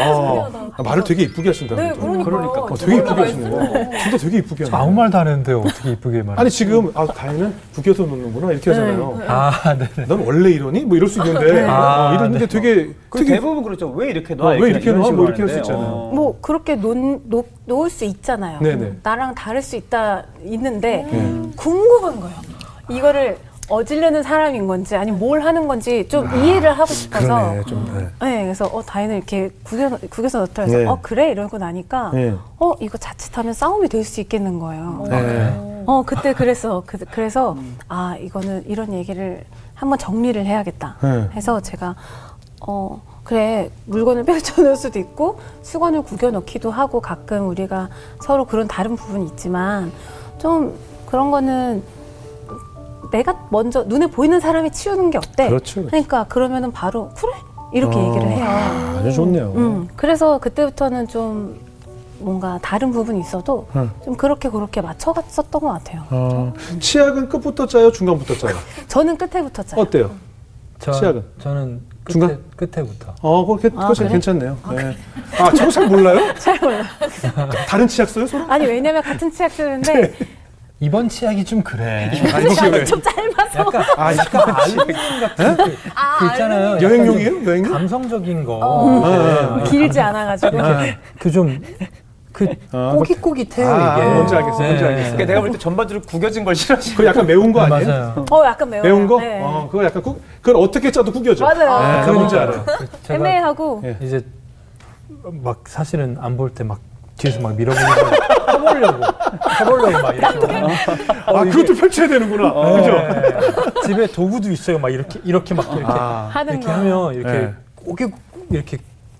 아, 아, 말을 되게 이쁘게 하신다. 네, 그러니까. 그러니까. 어, 되게 이쁘게 하시네. 진짜 되게 이쁘게 하네. 아무 말도 안 했는데 어떻게 이쁘게 말해. 아니, 지금, 아, 다혜는 구겨서 놓는구나. 이렇게 하잖아요. 아, 네네. 넌 원래 이러니? 뭐 이럴 수 있는데. 아, 어, 이러는데 네. 되게, 그 되게. 대부분 그렇죠. 왜 이렇게 놔? 어, 왜 이렇게 놔? 뭐 이렇게 할수 하는데, 있잖아요. 어. 뭐 그렇게 놓, 놓, 놓을 수 있잖아요. 네네. 나랑 다를 수 있다 있는데 네. 궁금한 거예요. 이거를 어지르는 사람인 건지 아니면 뭘 하는 건지 좀 이해를 하고 싶어서. 아, 그러네, 좀. 네. 네, 그래서 어 다혜는 이렇게 구겨 구겨서 넣더라. 그래서 네. 어 그래 이러고 나니까 네. 어 이거 자칫하면 싸움이 될 수 있겠는 거예요. 네. 어 그때 그래서 그, 그래서 아 이거는 이런 얘기를 한번 정리를 해야겠다 네. 해서 제가 어 그래 물건을 펼쳐놓을 수도 있고 수건을 구겨놓기도 하고 가끔 우리가 서로 그런 다른 부분이 있지만 좀 그런 거는 내가 먼저 눈에 보이는 사람이 치우는 게 어때? 그렇죠, 그렇죠. 그러니까 그러면은 바로 그래 이렇게 어, 얘기를 해요. 아주 좋네요. 음, 그래서 그때부터는 좀 뭔가 다른 부분이 있어도 음. 좀 그렇게 그렇게 맞춰갔었던 것 같아요. 어, 치약은 끝부터 짜요? 중간부터 짜요? 저는 끝에부터 짜요. 어때요? 저, 치약은? 저는 끝에, 중간? 끝에부터. 어, 그거 아, 참 그래? 괜찮네요. 네. 아, 저거 잘 몰라요? 잘 몰라. 다른 치약 써요, 서로? 아니 왜냐면 같은 치약 쓰는데 이번 치약이 좀 그래. 아, 이거 왜? 좀 짧아서 약간, 아, 약간 알루미늄 같은 그, 그 있잖아요. 약간 여행용이에요? 좀 여행용? 감성적인 거. 어. 길지 않아가지고 그 좀 그 아, 꼬깃꼬깃해요 아, 이게. 뭔지 알겠어요, 뭔지 알겠어요. 그러니까 내가 볼 때 전반적으로 구겨진 걸 싫어하시는 그거 약간 매운 거 아니에요? 맞아요. 어 약간 매워요. 매운 거? 네. 어, 그거 약간 국, 그걸 어떻게 짜도 구겨져. 맞아요. 네, 나 뭔지 알아요. 제가 애매하고 예. 이제 막 사실은 안 볼 때 막 뒤에서 막 밀어보려고 해보려고 해보려고 막 이렇게 아, 그것도 펼쳐야 되는구나. 그죠? 네. 집에 도구도 있어요 막 이렇게 이렇게 막 이렇게 아, 하는 이렇게 거. 하면 이렇게 네. 꼬깃 이렇게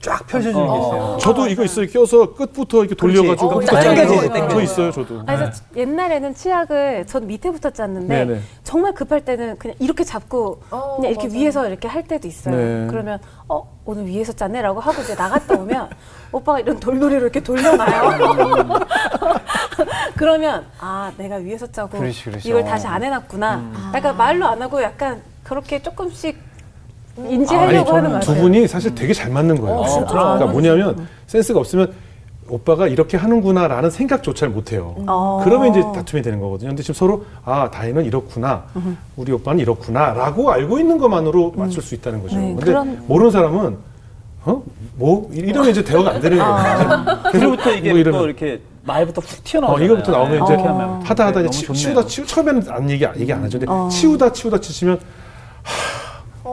쫙 펴져주는 게 있어요. 저도 이거 있어요. 껴서 끝부터 이렇게 돌려가지고 그렇지. 끝까지 어, 짜는 거. 땡겨지지, 저 땡겨지지. 있어요, 저도. 아, 그래서 옛날에는 치약을 전 밑에부터 짰는데 네네. 정말 급할 때는 그냥 이렇게 잡고 어, 그냥 이렇게 맞아요. 위에서 이렇게 할 때도 있어요. 네. 그러면 어 오늘 위에서 짰네라고 하고 이제 나갔다 오면 오빠가 이런 돌돌이로 이렇게 돌려놔요. 그러면 아 내가 위에서 짜고 그렇지, 그렇지. 이걸 어. 다시 안 해놨구나. 음. 약간 말로 안 하고 약간 그렇게 조금씩 인지하려고 하는 것 두. 분이 사실 되게 잘 맞는 거예요. 어? 그러니까 아, 뭐냐면 센스가 없으면 오빠가 이렇게 하는구나라는 생각조차를 못 해요. 어. 그러면 이제 다툼이 되는 거거든요. 근데 지금 서로 아 다혜는 이렇구나, 우리 오빠는 이렇구나라고 알고 있는 것만으로 맞출 수 있다는 거죠. 네, 근데 그런- 모르는 사람은 어? 뭐 이러면 이제 대화가 안 되는 거예요. 그로부터 이게 뭐 이러면. 또 이렇게 말부터 훅 어, 튀어나오잖아요. 이거부터 나오면 이제 이렇게 하면 하다 하다 네, 이제 치. 치우다 치우 처음에는 안 얘기 얘기 안 하죠. 근데 어. 치우다 치우다 치시면 하,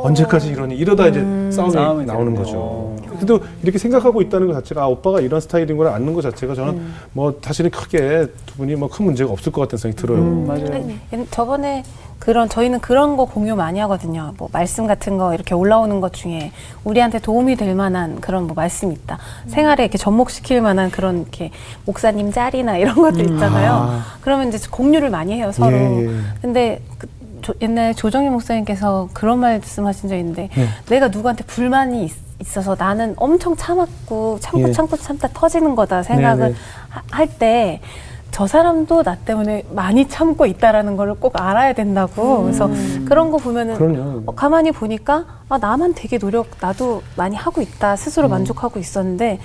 언제까지 이러니 이러다 이제 싸움이, 싸움이 나오는. 거죠. 어. 그래도 이렇게 생각하고 있다는 것 자체가 아, 오빠가 이런 스타일인 걸 아는 것 자체가 저는 뭐 사실은 크게 두 분이 뭐 큰 문제가 없을 것 같다는 생각이 들어요. 음, 맞아요. 아니, 저번에 그런 저희는 그런 거 공유 많이 하거든요. 뭐 말씀 같은 거 이렇게 올라오는 것 중에 우리한테 도움이 될 만한 그런 뭐 말씀 있다. 생활에 이렇게 접목시킬 만한 그런 이렇게 목사님 짤이나 이런 것들 있잖아요. 아. 그러면 이제 공유를 많이 해요 서로. 예, 예. 근데 그 조- 옛날 조정희 목사님께서 그런 말씀하신 적 있는데 예. 내가 누구한테 불만이 있, 있어서 나는 엄청 참았고 참고 예. 참고 참다 터지는 거다 생각을 네, 네. 할때 저 사람도 나 때문에 많이 참고 있다라는 걸 꼭 알아야 된다고 그래서 그런 거 보면은. 어, 가만히 보니까 아, 나만 되게 노력 나도 많이 하고 있다 음. 스스로 만족하고 있었는데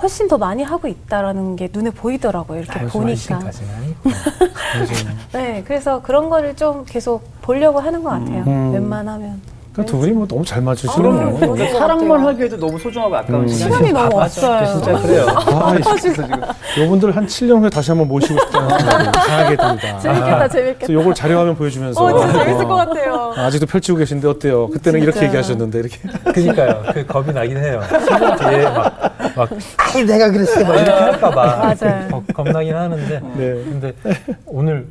훨씬 더 많이 하고 있다라는 게 눈에 보이더라고요 이렇게 보니까 훨씬까지는 아니고. 네 그래서 그런 거를 좀 계속 보려고 하는 것 같아요 음. 웬만하면 그러니까 두 분이 뭐 너무 잘 아. 거예요. 그런 것 사랑만. 하기에도 너무 소중하고 아까운 음. 시간이 시간이 너무. 없어요 진짜 그래요. 아, 요분들 한 7년 후에 다시 한번 모시고 싶다는 생각이 이상하게 듭니다. 재밌겠다 재밌겠다 그래서 요걸 자료화면 보여주면서 어 진짜 재밌을 어, 것 같아요 아직도 펼치고 계신데 어때요? 그때는 이렇게 진짜. 얘기하셨는데 이렇게 그니까요. 그 겁이 나긴 해요. 친구 뒤에 막, 막, 아이, 내가 그랬어. 막 이렇게 할까봐. 맞아요. 겁- 겁나긴 하는데. 네. 근데 오늘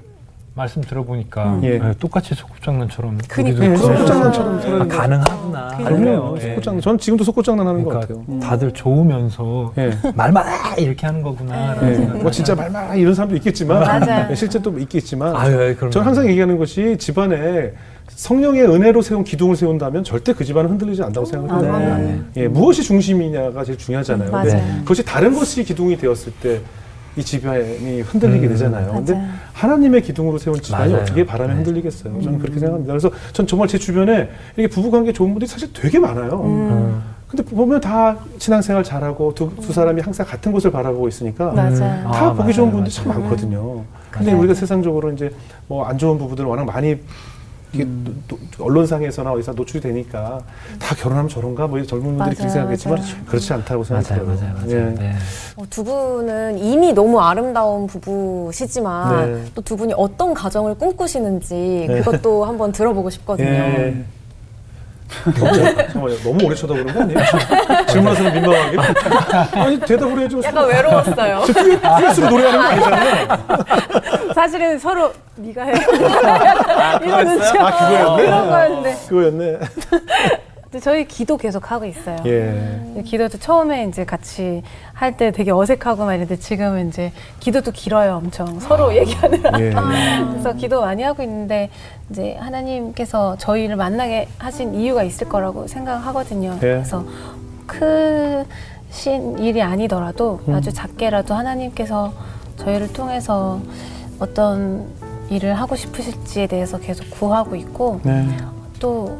말씀 들어보니까 예. 네, 똑같이 소꿉장난처럼. 우리도 네, 소꿉장난처럼 아. 가능하구나. 그럼요. 예. 속고장 전 지금도 속고장난 하는 것 그러니까 같아요. 다들 좋으면서 예. 말만 아, 이렇게 하는 거구나. 예. 뭐 진짜 말만 이런 사람도 있겠지만 맞아요. 예, 실제 또 있겠지만 아유. 저는 항상 얘기하는 것이 집안에 성령의 은혜로 세운 기둥을 세운다면 절대 그 집안은 흔들리지 않는다고 생각을 아. 네. 예, 무엇이 중심이냐가 제일 중요하잖아요. 맞아요. 그것이 다른 것이 기둥이 되었을 때 이 집안이 흔들리게 음, 되잖아요. 근데 맞아요. 하나님의 기둥으로 세운 집안이 맞아요. 어떻게 바람에 네. 흔들리겠어요. 저는 그렇게 생각합니다. 그래서 전 정말 제 주변에 이렇게 부부관계 좋은 분들이 사실 되게 많아요. 음. 근데 보면 다 신앙생활 잘하고 두, 두 사람이 항상 같은 곳을 바라보고 있으니까 맞아요 다 아, 보기 좋은 맞아요, 분들이 참 맞아요. 많거든요. 근데 맞아요. 우리가 세상적으로 이제 뭐 안 좋은 부부들 워낙 많이 이게 음. 노- 노- 언론상에서나 어디서 노출이 되니까 다 결혼하면 저런가 뭐 젊은 분들이 그렇게 맞아요, 생각했지만 맞아요. 그렇지 않다고 맞아요, 생각해요. 맞아요, 맞아요. 예. 네. 어, 두 분은 이미 너무 아름다운 부부시지만 네. 또두 분이 어떤 가정을 꿈꾸시는지 네. 그것도 한번 들어보고 싶거든요. 예. 너무, 잠깐만요. 너무 오래 쳐다보는 거 아니에요? 질문하시는 민망하게? 아니, 대답을 해줘. 약간 외로웠어요. 듀엣으로 노래하는 거 아니잖아요. 사실은 서로 네가 해 아, 이런 눈치 아, 그거였네? 그런 거였는데 그거였네. 저희 기도 계속 하고 있어요 예. 근데 기도도 처음에 이제 같이 할 때 되게 어색하고 막 이랬는데 지금은 이제 기도도 길어요 엄청 서로 얘기하느라 예. 그래서 기도 많이 하고 있는데 이제 하나님께서 저희를 만나게 하신 이유가 있을 거라고 생각하거든요. 예. 그래서 크신 일이 아니더라도 아주 작게라도 하나님께서 저희를 통해서 어떤 일을 하고 싶으실지에 대해서 계속 구하고 있고 네. 또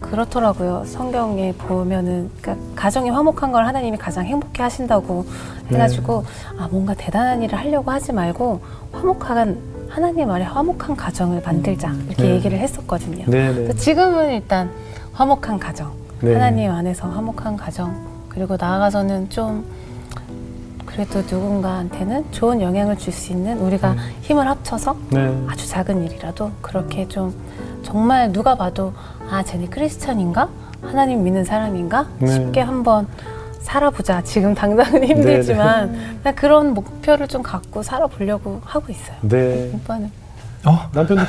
그렇더라고요. 성경에 보면은 그러니까 가정이 화목한 걸 하나님이 가장 행복해 하신다고 해가지고 아 뭔가 대단한 일을 하려고 하지 말고 화목한 하나님 아래 화목한 가정을 만들자 이렇게 네. 얘기를 했었거든요. 네, 네. 지금은 일단 화목한 가정, 네. 하나님 안에서 화목한 가정, 그리고 나아가서는 좀 그래도 누군가한테는 좋은 영향을 줄 수 있는 우리가 음. 힘을 합쳐서 네. 아주 작은 일이라도 그렇게 좀 정말 누가 봐도 아 쟤네 크리스천인가 하나님 믿는 사람인가 네. 쉽게 한번 살아보자 지금 당장은 힘들지만 그냥 그런 목표를 좀 갖고 살아보려고 하고 있어요 네. 오빠는 어? 남편도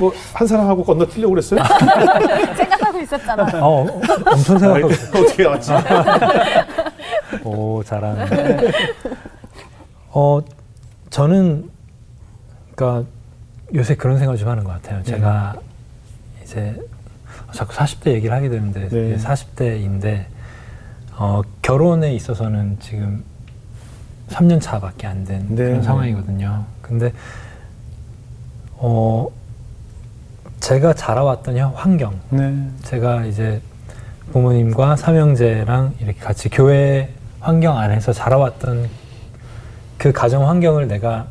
뭐한 사람하고 건너뛰려고 그랬어요? 생각하고 있었잖아 어, 어, 엄청 생각하고 있어요. 어떻게 알았지? 오, 잘하네. 어, 저는, 그니까, 요새 그런 생각을 좀 하는 것 같아요. 제가 이제, 자꾸 40대 얘기를 하게 되는데, 네. 40대인데, 어, 결혼에 있어서는 지금 3년 차밖에 안된 네. 그런 상황이거든요. 근데, 어, 제가 자라왔던 현- 환경, 네. 제가 이제 부모님과 삼형제랑 이렇게 같이 교회 환경 안에서 자라왔던 그 가정 환경을 내가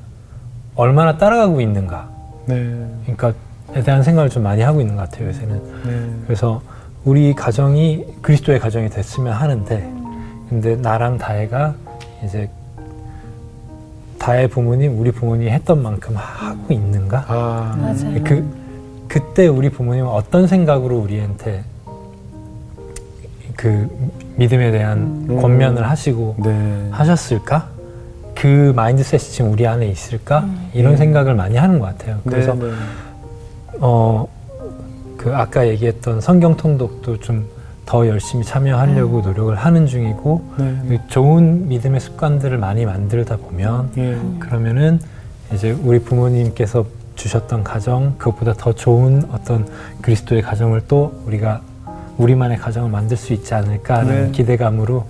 얼마나 따라가고 있는가. 네. 그러니까 에 대한 생각을 좀 많이 하고 있는 것 같아요, 요새는. 네. 그래서 우리 가정이 그리스도의 가정이 됐으면 하는데, 근데 나랑 다혜가 이제 다혜 부모님, 우리 부모님이 했던 만큼 하고 있는가? 아. 맞아요 그 그때 우리 부모님은 어떤 생각으로 우리한테 그 믿음에 대한 음. 권면을 하시고 네. 하셨을까? 그 마인드셋이 지금 우리 안에 있을까? 이런 음. 생각을 많이 하는 것 같아요. 그래서 네, 네. 어 그 아까 얘기했던 성경 통독도 좀 더 열심히 참여하려고 노력을 하는 중이고 네. 그 좋은 믿음의 습관들을 많이 만들다 보면 예. 그러면은 이제 우리 부모님께서 주셨던 가정 그것보다 더 좋은 어떤 그리스도의 가정을 또 우리가 우리만의 가정을 만들 수 있지 않을까라는 네. 기대감으로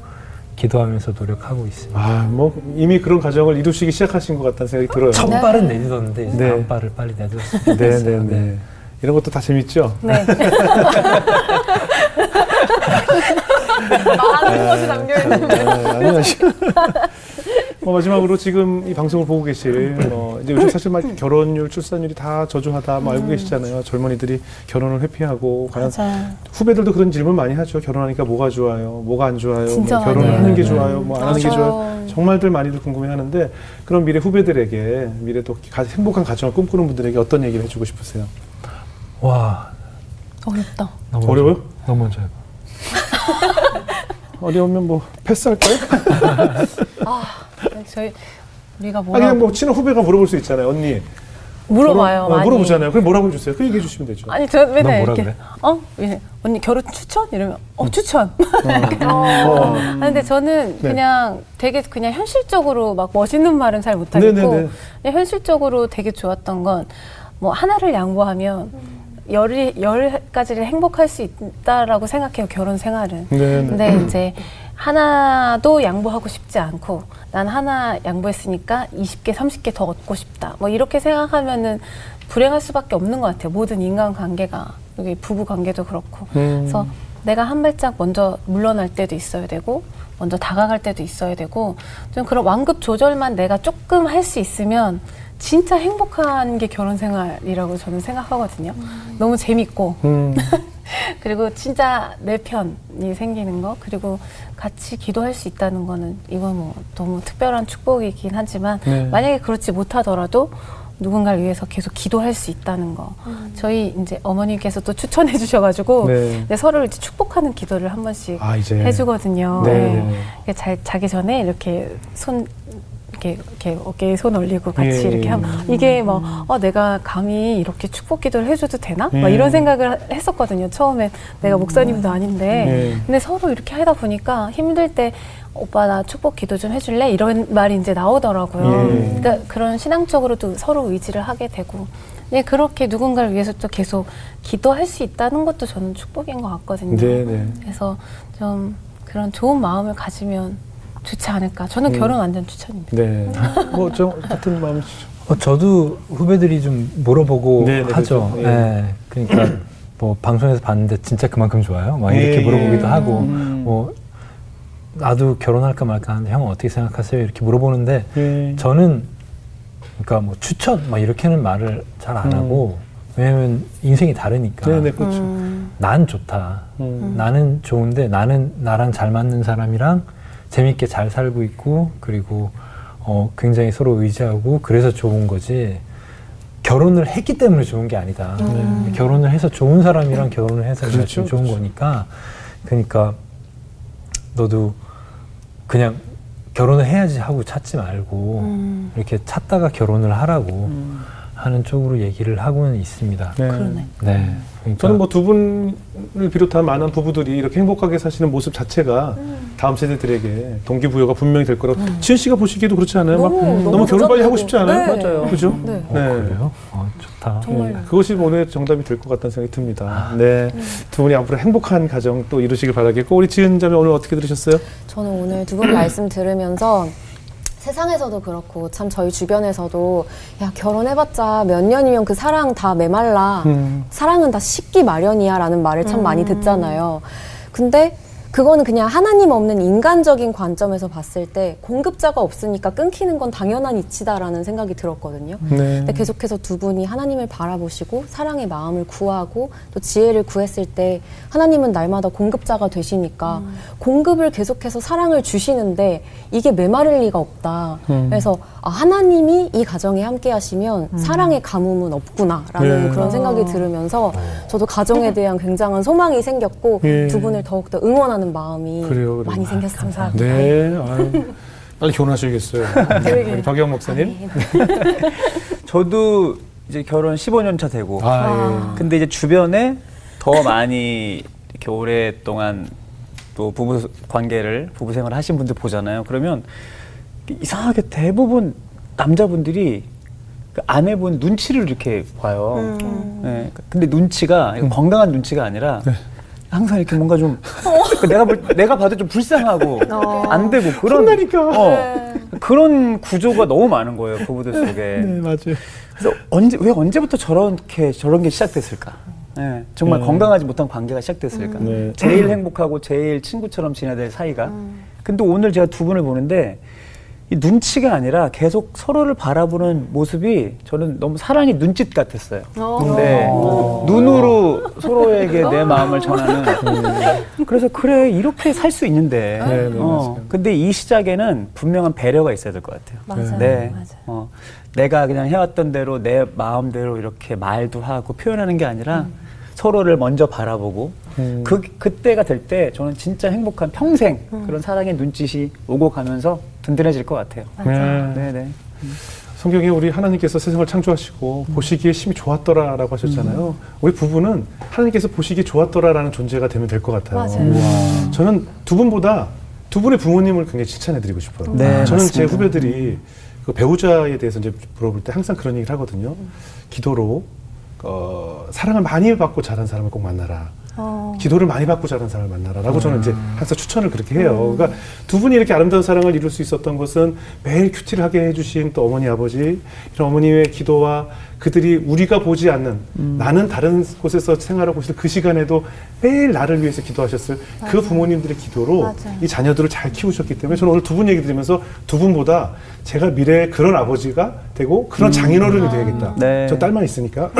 기도하면서 노력하고 있습니다. 아, 뭐 이미 그런 가정을 이루시기 시작하신 것 같다는 생각이 들어요. 첫 발은 내딛었는데 이제 네. 다음 발을 빨리 내줬으면 네, 좋겠어요. 네, 네. 이런 것도 다 재밌죠? 네 많은 것이 담겨 있는 아, 아니, 아 니. 뭐 마지막으로 지금 이 방송을 보고 계실 뭐 이제 요즘 사실 막 결혼율, 출산율이 다 저조하다 뭐 알고 계시잖아요. 젊은이들이 결혼을 회피하고 과연 맞아요 후배들도 그런 질문 많이 하죠. 결혼하니까 뭐가 좋아요? 뭐가 안 좋아요? 뭐 결혼을 많이 하는 게 해요. 좋아요? 뭐 안 하는 게. 좋아요? 정말들 많이들 궁금해하는데 그런 미래 후배들에게 미래 또 가- 행복한 가정을 꿈꾸는 분들에게 어떤 얘기를 해주고 싶으세요? 와 어렵다 너무 어려워요? 먼저- 너무 먼저 해봐. 어려우면 뭐 패스할까요? 저희 우리가 아니 뭐라 그냥 뭐 친한 후배가 물어볼 수 있잖아요. 언니 물어봐요 결혼- 어, 많이 물어보잖아요. 그럼 뭐라고 해주세요? 그 얘기해 주시면 되죠. 아니 저 맨날 이렇게 그래? 어 예, 언니 결혼 추천 이러면 어 추천 어. 아, 근데 저는 네. 그냥 되게 그냥 현실적으로 막 멋있는 말은 잘 못하겠고 네네네. 그냥 현실적으로 되게 좋았던 건 뭐 하나를 양보하면 열이 열 가지를 행복할 수 있다라고 생각해요 결혼 생활은. 네, 네. 근데 이제 하나도 양보하고 싶지 않고 난 하나 양보했으니까 20개, 30개 더 얻고 싶다. 뭐 이렇게 생각하면은 불행할 수밖에 없는 것 같아요. 모든 인간 관계가 여기 부부 관계도 그렇고. 음. 그래서 내가 한 발짝 먼저 물러날 때도 있어야 되고 먼저 다가갈 때도 있어야 되고 좀 그런 완급 조절만 내가 조금 할 수 있으면 진짜 행복한 게 결혼 생활이라고 저는 생각하거든요. 너무 재밌고 음. 그리고 진짜 내 편이 생기는 거 그리고 같이 기도할 수 있다는 거는 이건 뭐 너무 특별한 축복이긴 하지만 네. 만약에 그렇지 못하더라도 누군가를 위해서 계속 기도할 수 있다는 거 저희 이제 어머니께서 또 추천해 주셔가지고 네. 네, 서로를 이제 축복하는 기도를 한 번씩 아 이제 해주거든요. 네. 네. 잘 자기 전에 이렇게 손 이렇게, 이렇게 어깨에 손 올리고 같이 예, 이렇게 예. 하면 이게 뭐 어, 내가 감히 이렇게 축복 기도를 해줘도 되나? 막 예. 이런 생각을 했었거든요. 처음에 내가 목사님도 아닌데 예. 근데 서로 이렇게 하다 보니까 힘들 때 오빠 나 축복 기도 좀 해줄래? 이런 말이 이제 나오더라고요. 예. 그러니까 그런 신앙적으로도 서로 의지를 하게 되고 네, 그렇게 누군가를 위해서 또 계속 기도할 수 있다는 것도 저는 축복인 것 같거든요. 네, 네. 그래서 좀 그런 좋은 마음을 가지면 좋지 않을까. 저는 음. 결혼 완전 추천입니다. 네. 뭐 저 같은 마음이시죠. 어, 저도 후배들이 좀 물어보고 네, 네, 하죠. 그렇죠. 예. 네. 그러니까 뭐 방송에서 봤는데 진짜 그만큼 좋아요? 막 이렇게 예, 물어보기도 예. 하고 음. 뭐 나도 결혼할까 말까 하는데 형은 어떻게 생각하세요? 이렇게 물어보는데 예. 저는 그러니까 뭐 추천 막 이렇게는 말을 잘안 음. 하고 왜냐면 인생이 다르니까 네 네 그렇죠. 음. 난 좋다. 음. 나는 좋은데 나는 나랑 잘 맞는 사람이랑 재밌게 잘 살고 있고 그리고 어, 굉장히 서로 의지하고 그래서 좋은 거지 결혼을 했기 때문에 좋은 게 아니다. 네. 결혼을 해서 좋은 사람이랑 결혼을 해서 그렇죠, 좋은 그렇죠. 거니까 그러니까 너도 그냥 결혼을 해야지 하고 찾지 말고 음. 이렇게 찾다가 결혼을 하라고 음. 하는 쪽으로 얘기를 하고는 있습니다. 네. 그러네. 네. 그러니까 저는 뭐 두 분을 비롯한 많은 부부들이 이렇게 행복하게 사시는 모습 자체가 다음 세대들에게 동기부여가 분명히 될 거라고 지은 씨가 보시기에도 그렇지 않아요? 막 너무, 너무 결혼 빨리 하고. 싶지 않아요? 네. 맞아요. 그죠? 네. 어, 네. 그래요? 어, 좋다. 정말. 네, 그것이 오늘 정답이 될 것 같다는 생각이 듭니다. 네, 두 분이 앞으로 행복한 가정 또 이루시길 바라겠고 우리 지은 자매 오늘 어떻게 들으셨어요? 저는 오늘 두 분 말씀 들으면서 세상에서도 그렇고 참 저희 주변에서도 야 결혼해봤자 몇 년이면 그 사랑 다 메말라 음. 사랑은 다 식기 마련이야라는 말을 참 많이 듣잖아요. 근데 그거는 그냥 하나님 없는 인간적인 관점에서 봤을 때 공급자가 없으니까 끊기는 건 당연한 이치다라는 생각이 들었거든요. 네. 근데 계속해서 두 분이 하나님을 바라보시고 사랑의 마음을 구하고 또 지혜를 구했을 때 하나님은 날마다 공급자가 되시니까 공급을 계속해서 사랑을 주시는데 이게 메마를 리가 없다. 음. 그래서 아, 하나님이 이 가정에 함께 하시면 사랑의 가뭄은 없구나라는 네. 그런 생각이 들으면서 저도 가정에 대한 굉장한 소망이 생겼고 예. 두 분을 더욱더 응원하는 마음이 그래요, 그래요. 많이 생겼습니다. 네, 아유, 빨리 결혼하셔야겠어요. 우리 박영 목사님. 저도 이제 결혼 15년 차 되고 아, 근데 이제 주변에 더 많이 이렇게 오랫동안 또 부부 관계를 부부 생활을 하신 분들 보잖아요. 그러면 이상하게 대부분 남자분들이 그 아내분 눈치를 이렇게 봐요. 음. 네, 근데 눈치가 이거 건강한 눈치가 아니라 항상 이렇게 뭔가 좀그 내가 볼, 내가 봐도 좀 불쌍하고 어. 안 되고 그런 혼나니까. 어, 그런 구조가 너무 많은 거예요 부부들 속에. 네, 맞아요. 그래서 언제 왜 언제부터 저렇게 저런 게 시작됐을까? 네, 정말 음. 건강하지 못한 관계가 시작됐을까? 네. 제일 행복하고 제일 친구처럼 지내야 될 사이가. 근데 오늘 제가 두 분을 보는데 이 눈치가 아니라 계속 서로를 바라보는 모습이 저는 너무 사랑의 눈짓 같았어요. 근데 눈으로 서로에게 내 마음을 전하는. 그래서 그래 이렇게 살 수 있는데. 네, 네, 어. 근데 이 시작에는 분명한 배려가 있어야 될 것 같아요. 맞아요. 네. 맞아요. 어, 내가 그냥 해왔던 대로 내 마음대로 이렇게 말도 하고 표현하는 게 아니라 서로를 먼저 바라보고 음. 그 그때가 될 때 저는 진짜 행복한 평생 그런 사랑의 눈짓이 오고 가면서 든든해질 것 같아요. 네. 네, 네. 성경에 우리 하나님께서 세상을 창조하시고 보시기에 심히 좋았더라라고 하셨잖아요. 우리 부부는 하나님께서 보시기에 좋았더라라는 존재가 되면 될 것 같아요. 맞아요. 저는 두 분보다 두 분의 부모님을 굉장히 칭찬해드리고 싶어요. 네, 저는 제 맞습니다. 후배들이 그 배우자에 대해서 이제 물어볼 때 항상 그런 얘기를 하거든요. 기도로 어, 사랑을 많이 받고 자란 사람을 꼭 만나라. 어. 기도를 많이 받고 자란 사람을 만나라라고 저는 이제 항상 추천을 그렇게 해요. 그러니까 두 분이 이렇게 아름다운 사랑을 이룰 수 있었던 것은 매일 큐티를 하게 해주신 또 어머니 아버지 이런 어머니의 기도와 그들이 우리가 보지 않는 나는 다른 곳에서 생활하고 있을 그 시간에도 매일 나를 위해서 기도하셨을 그 부모님들의 기도로 맞아요. 이 자녀들을 잘 키우셨기 때문에 저는 오늘 두 분 얘기 들으면서 두 분보다 제가 미래에 그런 아버지가 되고 그런 장인어른이 되야겠다. 네. 저 딸만 있으니까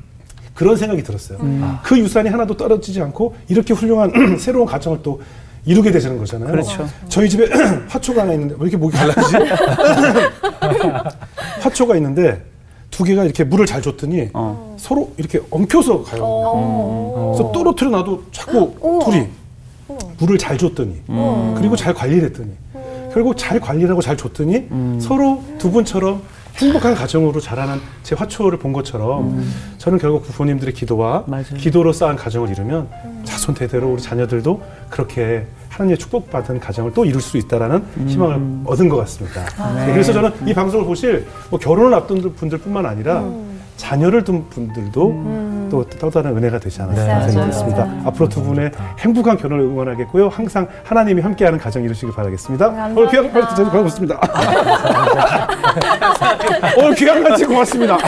그런 생각이 들었어요. 그 유산이 하나도 떨어지지 않고 이렇게 훌륭한 새로운 가정을 또 이루게 되시는 거잖아요. 그렇죠. 저희 집에 화초가 하나 있는데 왜 이렇게 목이 갈라지지? 화초가 있는데 두 개가 이렇게 물을 잘 줬더니 어. 서로 이렇게 엉켜서 가요. 어. 그래서 떨어뜨려 놔도 자꾸 둘이 물을 잘 줬더니 그리고 잘 관리를 했더니 결국 잘 관리를 하고 잘 줬더니 서로 두 분처럼 행복한 가정으로 자라는 제 화초를 본 것처럼 저는 결국 부모님들의 기도와 맞아요. 기도로 쌓은 가정을 이루면 자손 대대로 우리 자녀들도 그렇게 하나님의 축복받은 가정을 또 이룰 수 있다라는 희망을 얻은 것 같습니다. 네, 그래서 저는 이 방송을 보실 뭐 결혼을 앞둔 분들뿐만 아니라 자녀를 둔 분들도 또, 또 다른 은혜가 되지 않았나 네, 생각했습니다. 맞아요. 앞으로 두 분의 행복한 결혼을 응원하겠고요. 항상 하나님이 함께하는 가정 이루시길 바라겠습니다. 감사합니다. 오늘 귀한 말씀 드려서 고맙습니다. 오늘 귀한 말씀 고맙습니다.